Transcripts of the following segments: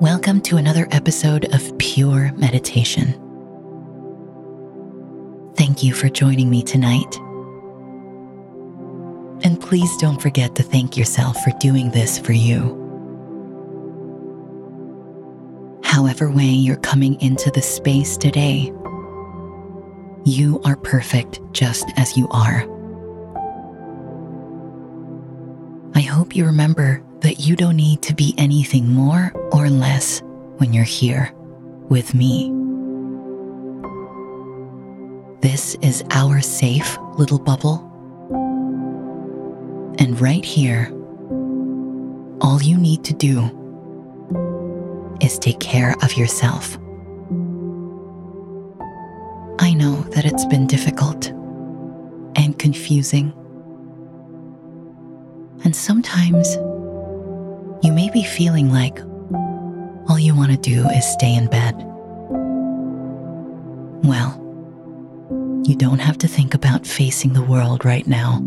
Welcome to another episode of Pure Meditation. Thank you for joining me tonight. And please don't forget to thank yourself for doing this for you. However, way you're coming into the space today, you are perfect just as you are. I hope you remember that you don't need to be anything more or less when you're here with me. This is our safe little bubble. And right here, all you need to do is take care of yourself. I know that it's been difficult and confusing. And sometimes you may be feeling like all you want to do is stay in bed. Well, you don't have to think about facing the world right now.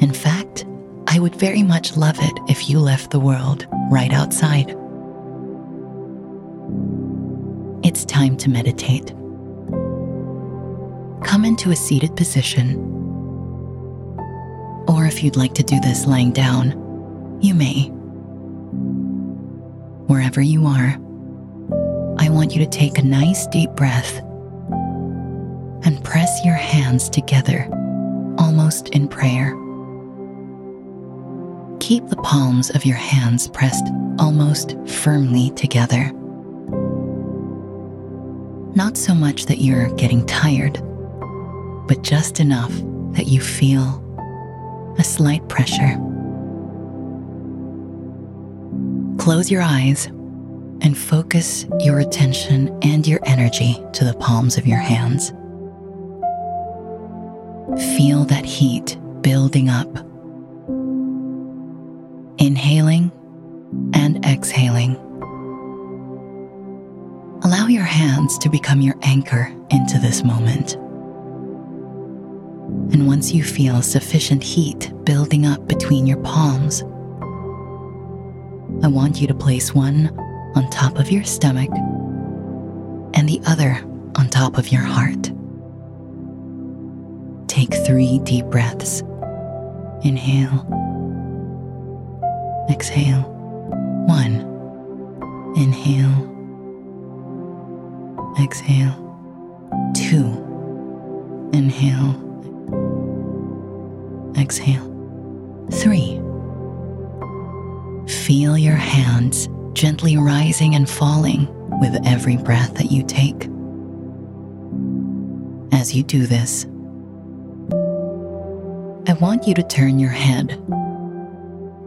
In fact, I would very much love it if you left the world right outside. It's time to meditate. Come into a seated position. Or if you'd like to do this lying down, you may. Wherever you are, I want you to take a nice deep breath and press your hands together, almost in prayer. Keep the palms of your hands pressed almost firmly together. Not so much that you're getting tired, but just enough that you feel a slight pressure. Close your eyes and focus your attention and your energy to the palms of your hands. Feel that heat building up. Inhaling and exhaling. Allow your hands to become your anchor into this moment. And once you feel sufficient heat building up between your palms, I want you to place one on top of your stomach and the other on top of your heart. Take three deep breaths. Inhale. Exhale. One. Inhale. Exhale. Two. Inhale. Exhale. Three. Feel your hands gently rising and falling with every breath that you take. As you do this, I want you to turn your head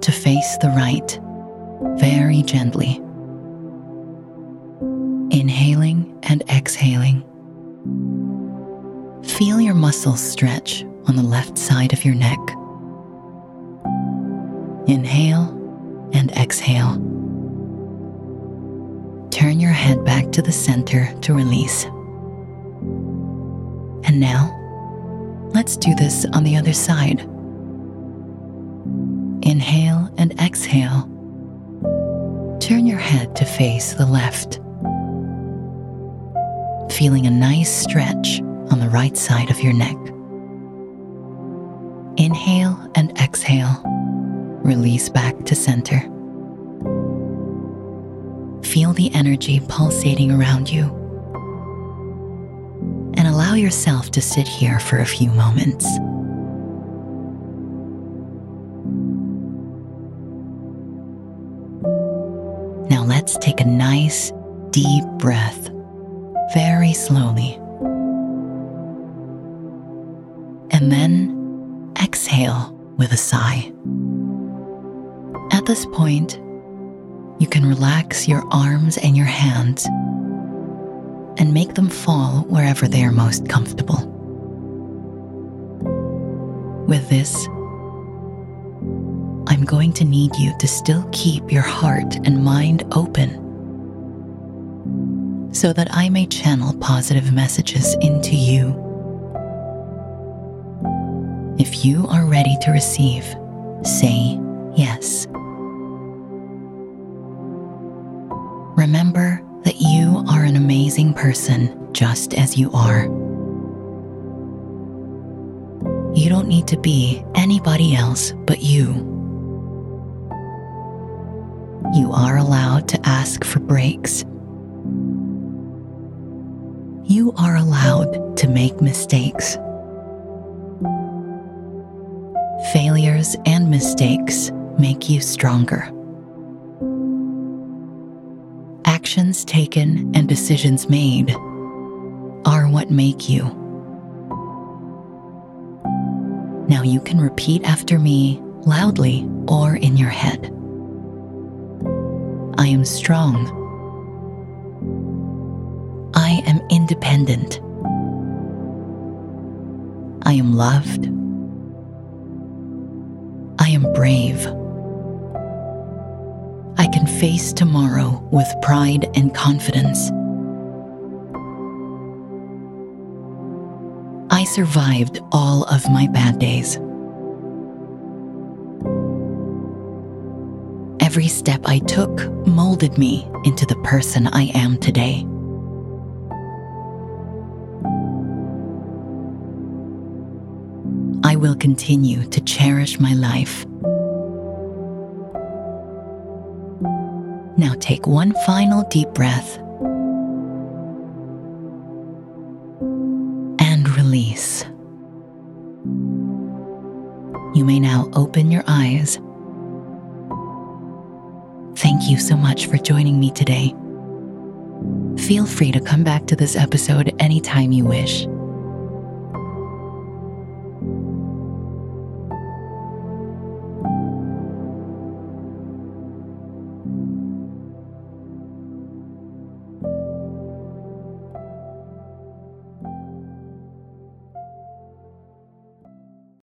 to face the right very gently. Inhaling and exhaling. Feel your muscles stretch on the left side of your neck. Inhale and exhale. Turn your head back to the center to release. And now, let's do this on the other side. Inhale and exhale. Turn your head to face the left. Feeling a nice stretch on the right side of your neck. Inhale and exhale release back to center. Feel the energy pulsating around you. And allow yourself to sit here for a few moments. Now let's take a nice, deep breath, very slowly. And then exhale with a sigh. At this point, you can relax your arms and your hands and make them fall wherever they are most comfortable. With this, I'm going to need you to still keep your heart and mind open so that I may channel positive messages into you. If you are ready to receive, say yes. Remember that you are an amazing person just as you are. You don't need to be anybody else but you. You are allowed to ask for breaks. You are allowed to make mistakes. Failures and mistakes make you stronger. Actions taken and decisions made are what make you. Now you can repeat after me loudly or in your head. I am strong. I am independent. I am loved. I am brave. I can face tomorrow with pride and confidence. I survived all of my bad days. Every step I took molded me into the person I am today. I will continue to cherish my life. Now take one final deep breath and release. You may now open your eyes. Thank you so much for joining me today. Feel free to come back to this episode anytime you wish.